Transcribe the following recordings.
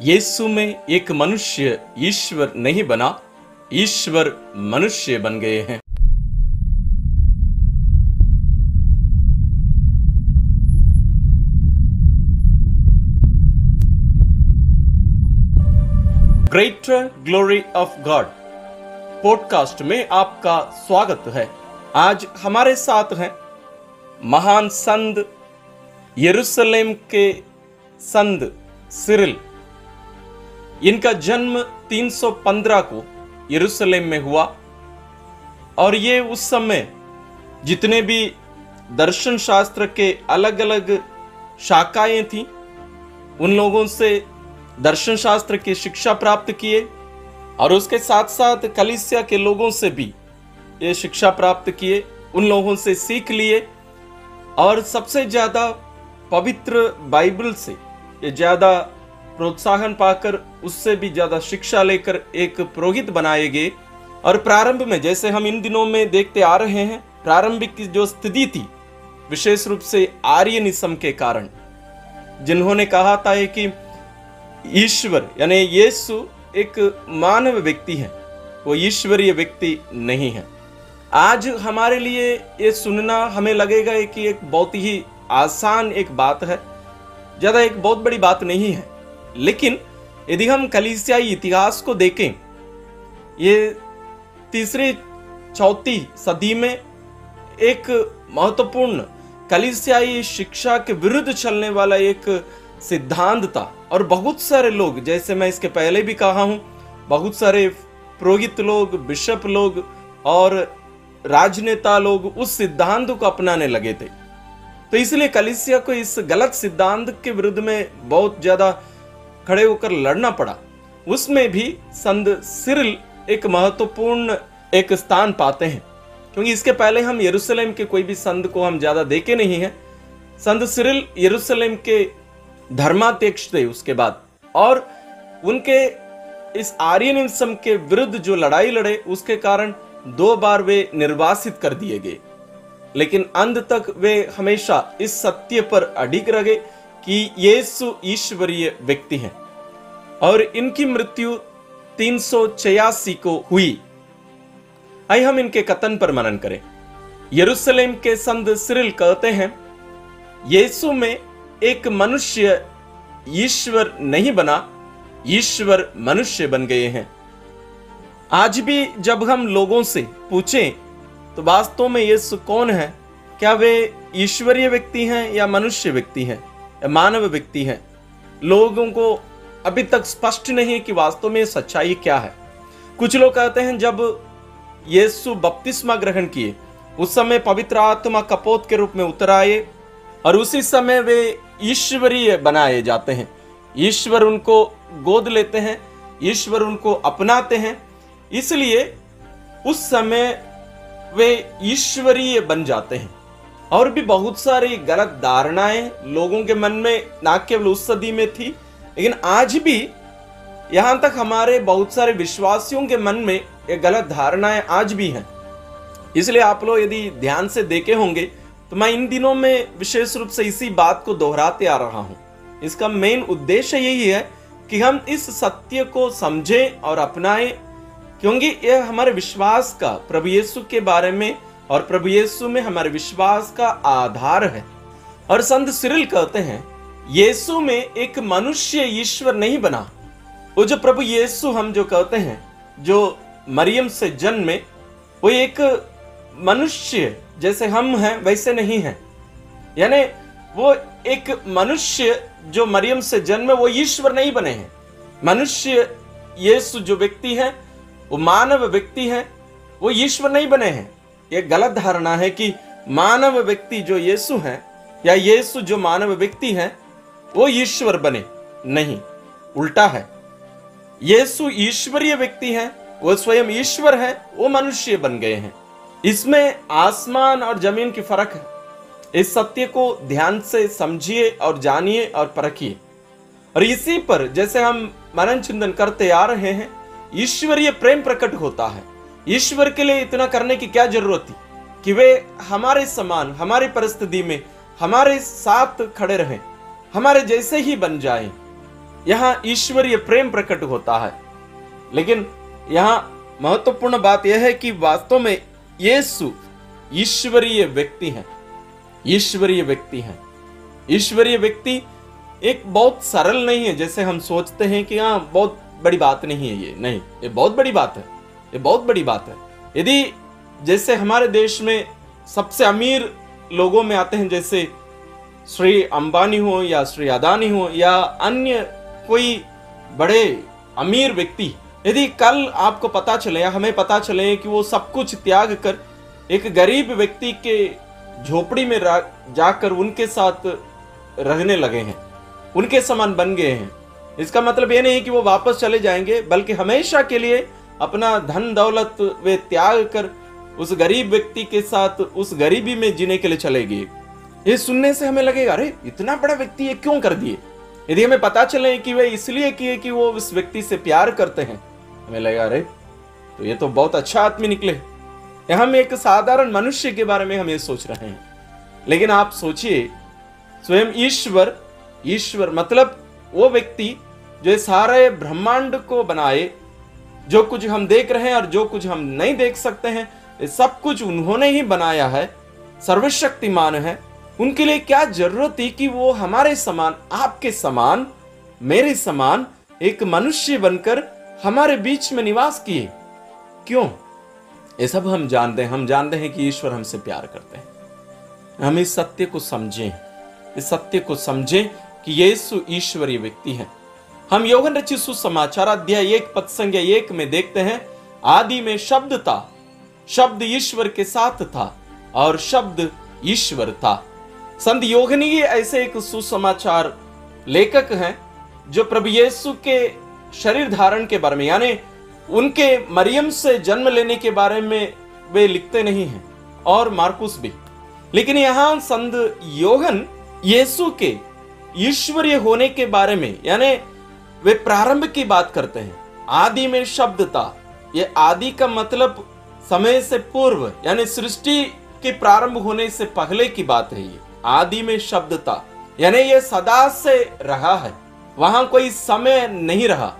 यीशु में एक मनुष्य ईश्वर नहीं बना, ईश्वर मनुष्य बन गए हैं। Greater glory of God podcast में आपका स्वागत है। आज हमारे साथ हैं महान संत यरूशलेम के संत सिरिल। इनका जन्म 315 को यरूशलेम में हुआ। और ये उस समय जितने भी दर्शन शास्त्र के अलग अलग शाखाएँ थी, उन लोगों से दर्शन शास्त्र की शिक्षा प्राप्त किए और उसके साथ साथ कलिसिया के लोगों से भी ये शिक्षा प्राप्त किए, उन लोगों से सीख लिए। और सबसे ज़्यादा पवित्र बाइबल से ये ज़्यादा प्रोत्साहन पाकर उससे भी ज़्यादा शिक्षा लेकर एक पुरोहित गए। और प्रारंभ में जैसे हम इन दिनों में देखते आ रहे हैं, प्रारंभिक की जो स्थिति थी, विशेष रूप से आर्यनिसम के कारण, जिन्होंने कहा था कि ईश्वर, यानी यीशु एक मानव व्यक्ति है, वो ईश्वरीय व्यक्ति नहीं है। आज हमारे लिए ये सुनना हमें लगेगा कि एक बहुत ही आसान एक बात है, ज़्यादा एक बहुत बड़ी बात नहीं है। लेकिन यदि हम कलिसियाई इतिहास को देखें, ये तीसरी चौथी सदी में एक महत्वपूर्ण कलिसियाई शिक्षा के विरुद्ध चलने वाला एक सिद्धांत था। और बहुत सारे लोग, जैसे मैं इसके पहले भी कहा हूँ, बहुत सारे पुरोहित लोग, बिशप लोग और राजनेता लोग उस सिद्धांत को अपनाने लगे थे। तो इसलिए कलिसिया को इस गलत सिद्धांत के विरुद्ध में बहुत ज़्यादा खड़े होकर लड़ना पड़ा। उसमें भी संत सिरिल एक महत्वपूर्ण एक स्थान पाते हैं। क्योंकि इसके पहले हम यरूशलेम के कोई भी संत को हम ज़्यादा देखे नहीं हैं। संत सिरिल यरूशलेम के धर्माध्यक्ष थे उसके बाद। और उनके इस आर्यनिज्म के विरुद्ध जो लड़ाई लड़े, उसके कारण दो बार वे निर्वासित कर दिए गए। लेकिन अंत तक वे हमेशा इस सत्य पर अडिग रहे कि यीशु ईश्वरीय व्यक्ति हैं। और इनकी मृत्यु तीन को हुई। आइए हम इनके कथन पर मनन करें। यरूशलेम के संत सिरिल कहते हैं यीशु में एक मनुष्य ईश्वर नहीं बना, ईश्वर मनुष्य बन गए हैं। आज भी जब हम लोगों से पूछें तो वास्तव में यीशु कौन है? क्या वे ईश्वरीय व्यक्ति हैं या मनुष्य व्यक्ति हैं? मानव व्यक्ति हैं। लोगों को अभी तक स्पष्ट नहीं है कि वास्तव में सच्चाई क्या है। कुछ लोग कहते हैं, जब यीशु बपतिस्मा ग्रहण किए, उस समय पवित्र आत्मा कपोत के रूप में उतर आए और उसी समय वे ईश्वरीय बनाए जाते हैं। ईश्वर उनको गोद लेते हैं, ईश्वर उनको अपनाते हैं, इसलिए उस समय वे ईश्वरीय बन जाते हैं। और भी बहुत सारी गलत धारणाएँ लोगों के मन में ना केवल उस सदी में थी, लेकिन आज भी यहाँ तक हमारे बहुत सारे विश्वासियों के मन में ये गलत धारणाएँ आज भी हैं। इसलिए आप लोग यदि ध्यान से देखे होंगे तो मैं इन दिनों में विशेष रूप से इसी बात को दोहराते आ रहा हूँ। इसका मेन उद्देश्य यही है कि हम इस सत्य को समझें और अपनाएँ, क्योंकि यह हमारे विश्वास का प्रभु यीशु के बारे में और प्रभु यीशु में हमारे विश्वास का आधार है। और संत सिरिल कहते हैं, यीशु में एक मनुष्य ईश्वर नहीं बना। वो जो प्रभु यीशु हम जो कहते हैं, जो मरियम से जन्मे, वो एक मनुष्य, जैसे हम हैं, वैसे नहीं है। यानी वो एक मनुष्य जो मरियम से जन्म, वो ईश्वर नहीं बने हैं। मनुष्य यीशु जो व्यक्ति है, वो मानव व्यक्ति है, वो ईश्वर नहीं बने हैं। ये गलत धारणा है कि मानव व्यक्ति जो यीशु है, या यीशु जो मानव व्यक्ति है, वो ईश्वर बने, नहीं, उल्टा है। यीशु ईश्वरीय व्यक्ति है, वो स्वयं ईश्वर है, वो मनुष्य बन गए हैं। इसमें आसमान और ज़मीन की फ़र्क है। इस सत्य को ध्यान से समझिए और जानिए और परखिए। और इसी पर जैसे हम मनन चिंतन करते आ रहे हैं, ईश्वरीय प्रेम प्रकट होता है। ईश्वर के लिए इतना करने की क्या ज़रूरत थी? कि वे हमारे समान, हमारी परिस्थिति में हमारे साथ खड़े रहें, हमारे जैसे ही बन जाए। यहाँ ईश्वरीय प्रेम प्रकट होता है। लेकिन यहाँ महत्वपूर्ण बात यह है कि वास्तव में यीशु ईश्वरीय व्यक्ति है। ईश्वरीय व्यक्ति है। ईश्वरीय व्यक्ति एक बहुत सरल नहीं है, जैसे हम सोचते हैं कि हाँ बहुत बड़ी बात नहीं है ये। नहीं, ये बहुत बड़ी बात है। ये बहुत बड़ी बात है। यदि जैसे हमारे देश में सबसे अमीर लोगों में आते हैं, जैसे श्री अंबानी हो या श्री अदानी हो या अन्य कोई बड़े अमीर व्यक्ति, यदि कल आपको पता चले या हमें पता चले कि वो सब कुछ त्याग कर एक गरीब व्यक्ति के झोपड़ी में जाकर उनके साथ रहने लगे हैं, उनके समान बन गए हैं, इसका मतलब ये नहीं कि वो वापस चले जाएँगे, बल्कि हमेशा के लिए अपना धन दौलत वे त्याग कर उस गरीब व्यक्ति के साथ उस गरीबी में जीने के लिए चले गए। ये सुनने से हमें लगेगा, अरे, इतना बड़ा व्यक्ति ये क्यों कर दिए? यदि हमें पता चले कि वे इसलिए किए कि वो उस व्यक्ति से प्यार करते हैं, हमें लगेगा, अरे तो ये तो बहुत अच्छा आदमी निकले हम एक साधारण मनुष्य के बारे में हम ये सोच रहे हैं। लेकिन आप सोचिए, स्वयं ईश्वर ईश्वर मतलब वो व्यक्ति जो सारे ब्रह्मांड को बनाए जो कुछ हम देख रहे हैं और जो कुछ हम नहीं देख सकते हैं सब कुछ उन्होंने ही बनाया है, सर्वशक्तिमान है। उनके लिए क्या ज़रूरत थी कि वो हमारे समान, आपके समान, मेरे समान, एक मनुष्य बनकर हमारे बीच में निवास किए? क्यों? ये सब हम जानते हैं। हम जानते हैं कि ईश्वर हमसे प्यार करते हैं। हम इस सत्य को समझें। इस सत्य को समझें कि यीशु ईश्वरीय व्यक्ति है। हम योगन रचित सुसमाचार, अध्याय एक पद संज्ञा एक में देखते हैं, आदि में शब्द था, शब्द ईश्वर के साथ था और शब्द ईश्वर था। संत योगनी ऐसे एक सुसमाचार लेखक हैं, जो प्रभु यीशु के शरीर धारण के बारे में, यानी उनके मरियम से जन्म लेने के बारे में वे लिखते नहीं हैं, और मार्कुस भी। लेकिन यहाँ संत योगन यीशु के ईश्वरीय होने के बारे में, यानी वे प्रारंभ की बात करते हैं। आदि में शब्द था ये आदि का मतलब समय से पूर्व, यानी सृष्टि के प्रारंभ होने से पहले की बात है ये। आदि में शब्द था यानी ये सदा से रहा है। वहाँ कोई समय नहीं रहा।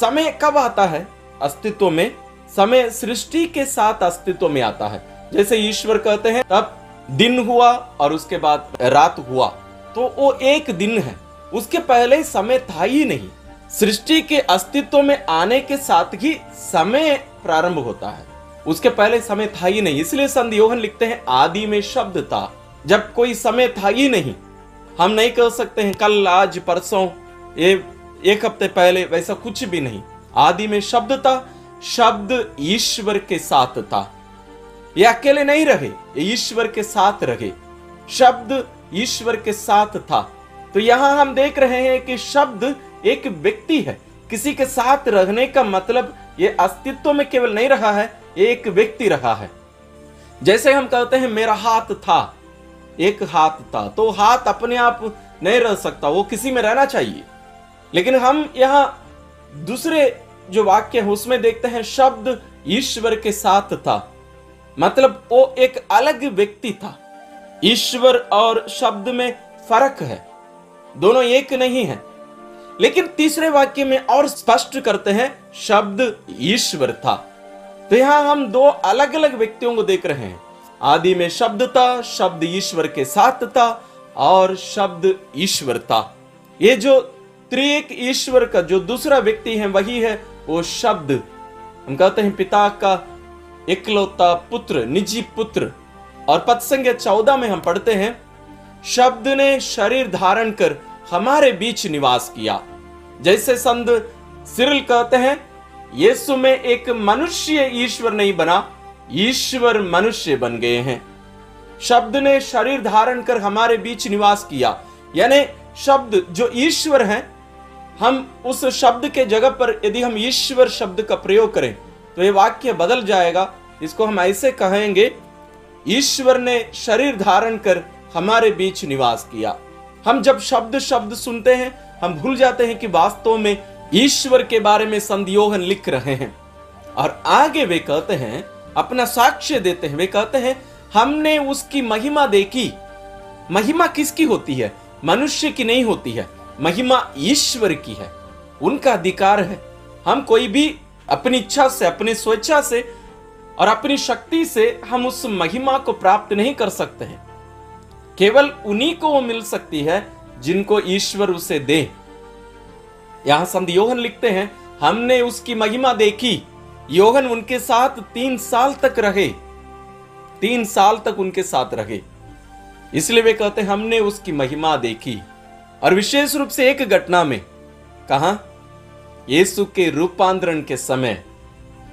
समय कब आता है? अस्तित्व में। समय सृष्टि के साथ अस्तित्व में आता है। जैसे ईश्वर कहते हैं, तब दिन हुआ और उसके बाद रात हुआ। तो वो एक दिन है। उसके पहले समय था ही नहीं। सृष्टि के अस्तित्व में आने के साथ ही समय प्रारंभ होता है। उसके पहले समय था ही नहीं, इसलिए संत योहन लिखते हैं, आदि में शब्द था। जब कोई समय था ही नहीं, हम नहीं कह सकते हैं, कल, आज, परसों, ये, एक हफ़्ते पहले, वैसा कुछ भी नहीं। आदि में शब्द था, शब्द ईश्वर के साथ था। ये अकेले नहीं रहे ईश्वर के साथ रहे। शब्द ईश्वर के साथ था। तो यहाँ हम देख रहे हैं कि शब्द एक व्यक्ति है। किसी के साथ रहने का मतलब ये अस्तित्व में केवल नहीं रहा है एक व्यक्ति रहा है। जैसे हम कहते हैं, मेरा हाथ था, एक हाथ था तो हाथ अपने आप नहीं रह सकता, वो किसी में रहना चाहिए। लेकिन हम यहाँ दूसरे जो वाक्य है, उसमें देखते हैं, शब्द ईश्वर के साथ था। मतलब वो एक अलग व्यक्ति था। ईश्वर और शब्द में फ़र्क है। दोनों एक नहीं है। लेकिन तीसरे वाक्य में और स्पष्ट करते हैं, शब्द ईश्वर था। तो यहाँ हम दो अलग अलग व्यक्तियों को देख रहे हैं। आदि में शब्द था, शब्द ईश्वर के साथ था और शब्द ईश्वर था। ये जो त्रिएक ईश्वर का जो दूसरा व्यक्ति है, वही है वो शब्द। हम कहते हैं पिता का इकलौता पुत्र, निजी पुत्र। और संख्या चौदह में हम पढ़ते हैं, शब्द ने शरीर धारण कर हमारे बीच निवास किया। जैसे संत सिरल कहते हैं, यीशु में एक मनुष्य ईश्वर नहीं बना, ईश्वर मनुष्य बन गए हैं। शब्द ने शरीर धारण कर हमारे बीच निवास किया। यानी शब्द जो ईश्वर है, हम उस शब्द के जगह पर यदि हम ईश्वर शब्द का प्रयोग करें तो ये वाक्य बदल जाएगा। इसको हम ऐसे कहेंगे, ईश्वर ने शरीर धारण कर हमारे बीच निवास किया। हम जब शब्द शब्द सुनते हैं, हम भूल जाते हैं कि वास्तव में ईश्वर के बारे में संदियोहन लिख रहे हैं। और आगे वे कहते हैं, अपना साक्ष्य देते हैं। वे कहते हैं, हमने उसकी महिमा देखी। महिमा किसकी होती है? मनुष्य की नहीं होती है। महिमा ईश्वर की है। उनका अधिकार है। हम कोई भी अपनी इच्छा से, अपनी स्वेच्छा से और अपनी शक्ति से हम उस महिमा को प्राप्त नहीं कर सकते हैं। केवल उन्हीं को वो मिल सकती है जिनको ईश्वर उसे दे। यहाँ संत योहन लिखते हैं, हमने उसकी महिमा देखी। योहन उनके साथ तीन साल तक रहे। तीन साल तक उनके साथ रहे। इसलिए वे कहते हैं, हमने उसकी महिमा देखी। और विशेष रूप से एक घटना में, कहा? यीशु के रूपांतरण के समय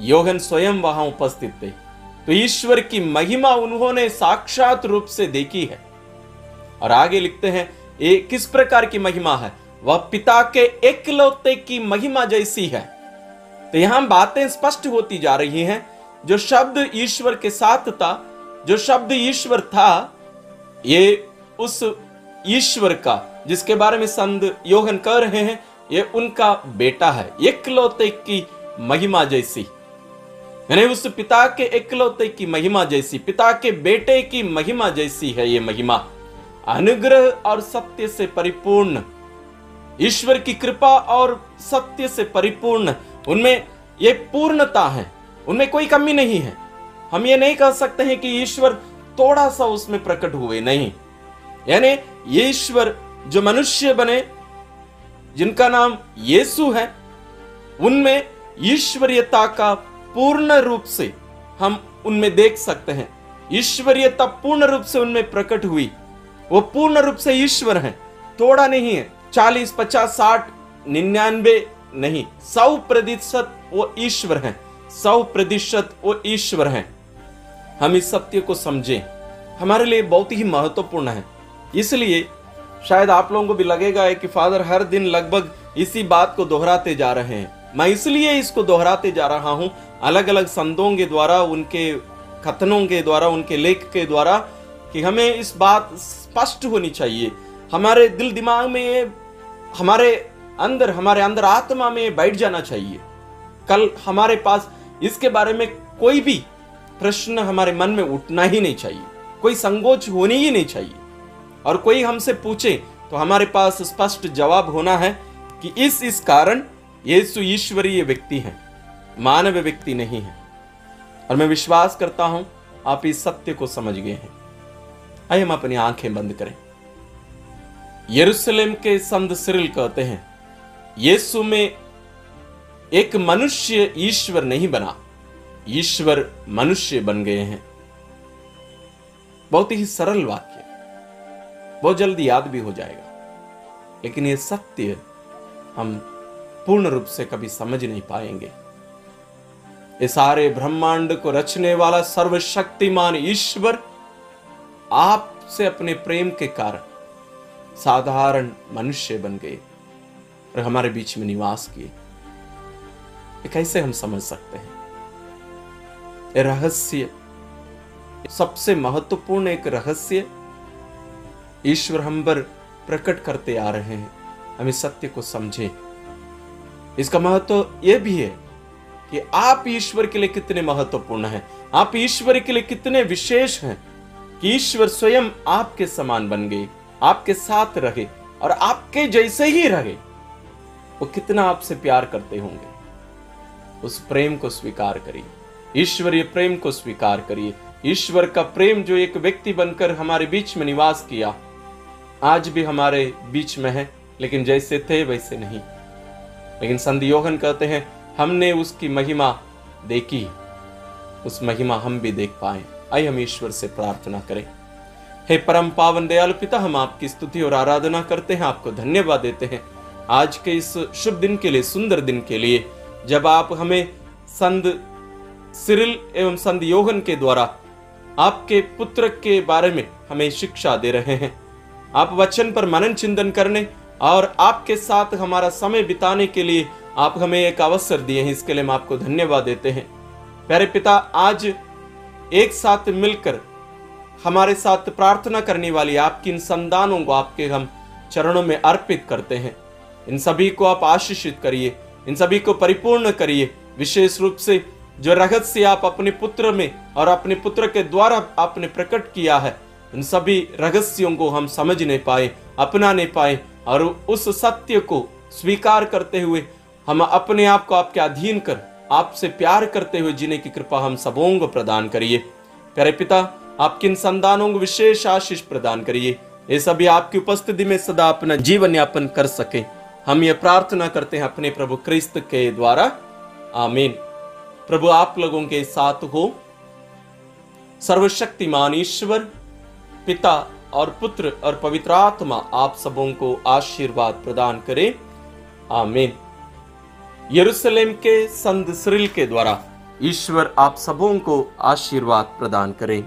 योगन स्वयं वहाँ उपस्थित थे। तो ईश्वर की महिमा उन्होंने साक्षात रूप से देखी है। और आगे लिखते हैं ये किस प्रकार की महिमा है? वह पिता के एकलौते की महिमा जैसी है। तो यहाँ बातें स्पष्ट होती जा रही हैं, जो शब्द ईश्वर के साथ था, जो शब्द ईश्वर था, ये उस ईश्वर का, जिसके बारे में संत योगन कह रहे हैं, ये उनका बेटा है, एकलौते की महिमा जैसी। यानी उस पिता के एकलौते की महिमा जैसी, पिता के बेटे की महिमा जैसी है ये महिमा। अनुग्रह और सत्य से परिपूर्ण। ईश्वर की कृपा और सत्य से परिपूर्ण। उनमें ये पूर्णता है। उनमें कोई कमी नहीं है। हम ये नहीं कह सकते हैं कि ईश्वर थोड़ा सा उसमें प्रकट हुए नहीं। यानी ये ईश्वर जो मनुष्य बने, जिनका नाम यीशु है, उनमें ईश्वरीयता का पूर्ण रूप से हम उनमें देख सकते हैं। ईश्वरीयता पूर्ण रूप से उनमें प्रकट हुई। वो पूर्ण रूप से ईश्वर हैं। थोड़ा नहीं है, चालीस, पचास, साठ, निन्यानवे नहीं। सौ प्रतिशत वो ईश्वर हैं। सौ प्रतिशत वो ईश्वर हैं। हम इस सत्य को समझें। हमारे लिए बहुत ही महत्वपूर्ण है। इसलिए शायद आप लोगों को भी लगेगा कि फादर हर दिन लगभग इसी बात को दोहराते जा रहे हैं। मैं इसलिए इसको दोहराते जा रहा हूँ। अलग अलग संतों के द्वारा, उनके कथनों के द्वारा, उनके लेख के द्वारा कि हमें इस बात स्पष्ट होनी चाहिए। हमारे दिल दिमाग में ये, हमारे अंदर हमारे अंदर आत्मा में बैठ जाना चाहिए। कल हमारे पास इसके बारे में कोई भी प्रश्न हमारे मन में उठना ही नहीं चाहिए। कोई संकोच होनी ही नहीं चाहिए। और कोई हमसे पूछे तो हमारे पास स्पष्ट जवाब होना है कि इस इस कारण यीशु ईश्वरीय व्यक्ति है, मानव व्यक्ति नहीं है। और मैं विश्वास करता हूँ, आप इस सत्य को समझ गए हैं। आइए हम अपनी आँखें बंद करें। यरूशलेम के संत सिरिल कहते हैं, यीशु में एक मनुष्य ईश्वर नहीं बना, ईश्वर मनुष्य बन गए हैं। बहुत ही सरल वाक्य। बहुत जल्दी याद भी हो जाएगा, लेकिन ये सत्य हम पूर्ण रूप से कभी समझ नहीं पाएँगे। ये सारे ब्रह्मांड को रचने वाला सर्वशक्तिमान ईश्वर आपसे अपने प्रेम के कारण साधारण मनुष्य बन गए और हमारे बीच में निवास किए। कैसे हम समझ सकते हैं? रहस्य सबसे महत्वपूर्ण एक रहस्य ईश्वर हम पर प्रकट करते आ रहे हैं। हम सत्य को समझें। इसका महत्व यह भी है कि आप ईश्वर के लिए कितने महत्वपूर्ण हैं। आप ईश्वर के लिए कितने विशेष हैं। कि ईश्वर स्वयं आपके समान बन गए, आपके साथ रहे और आपके जैसे ही रहे। वो कितना आपसे प्यार करते होंगे। उस प्रेम को स्वीकार करिए। ईश्वरीय प्रेम को स्वीकार करिए। ईश्वर का प्रेम जो एक व्यक्ति बनकर हमारे बीच में निवास किया, आज भी हमारे बीच में है, लेकिन जैसे थे वैसे नहीं। लेकिन संधियोगन कहते हैं, हमने उसकी महिमा देखी, उस महिमा हम भी देख पाए। आइए हम ईश्वर से प्रार्थना करें। हे परम पावन दयालु पिता, हम आपकी स्तुति और आराधना करते हैं, आपको धन्यवाद देते हैं। आज के इस शुभ दिन के लिए, सुंदर दिन के लिए, जब आप हमें संत सिरिल एवं संत योगन के द्वारा आपके पुत्र के बारे में हमें शिक्षा दे रहे हैं। आप वचन पर मनन चिंतन करने और आपके साथ हमारा समय बिताने के लिए आप हमें एक अवसर दिए हैं, इसके लिए हम आपको धन्यवाद देते हैं। प्यारे पिता, आज एक साथ मिलकर हमारे साथ प्रार्थना करने वाली आपकी इन संतानों को आपके हम चरणों में अर्पित करते हैं। इन सभी को आप आशीषित करिए, इन सभी को परिपूर्ण करिए। विशेष रूप से जो रहस्य आप अपने पुत्र में और अपने पुत्र के द्वारा आपने प्रकट किया है, उन सभी रहस्यों को हम समझ नहीं पाए अपना नहीं पाए और उस सत्य को स्वीकार करते हुए हम अपने आप को आपके अधीन कर आपसे प्यार करते हुए जीने की कृपा हम सबों को प्रदान करिए। प्यारे पिता, आपके इन संतानों को विशेष आशीष प्रदान करिए। ये सभी आपकी उपस्थिति में सदा अपना जीवन यापन कर सके। हम ये प्रार्थना करते हैं अपने प्रभु क्रिस्त के द्वारा। आमीन। प्रभु, आप लोगों के साथ हो। सर्वशक्तिमान ईश्वर, पिता और पुत्र और पवित्र आत्मा आप सबों को आशीर्वाद प्रदान करे। आमीन। यरूशलेम के संत सिरिल के द्वारा ईश्वर आप सबों को आशीर्वाद प्रदान करें।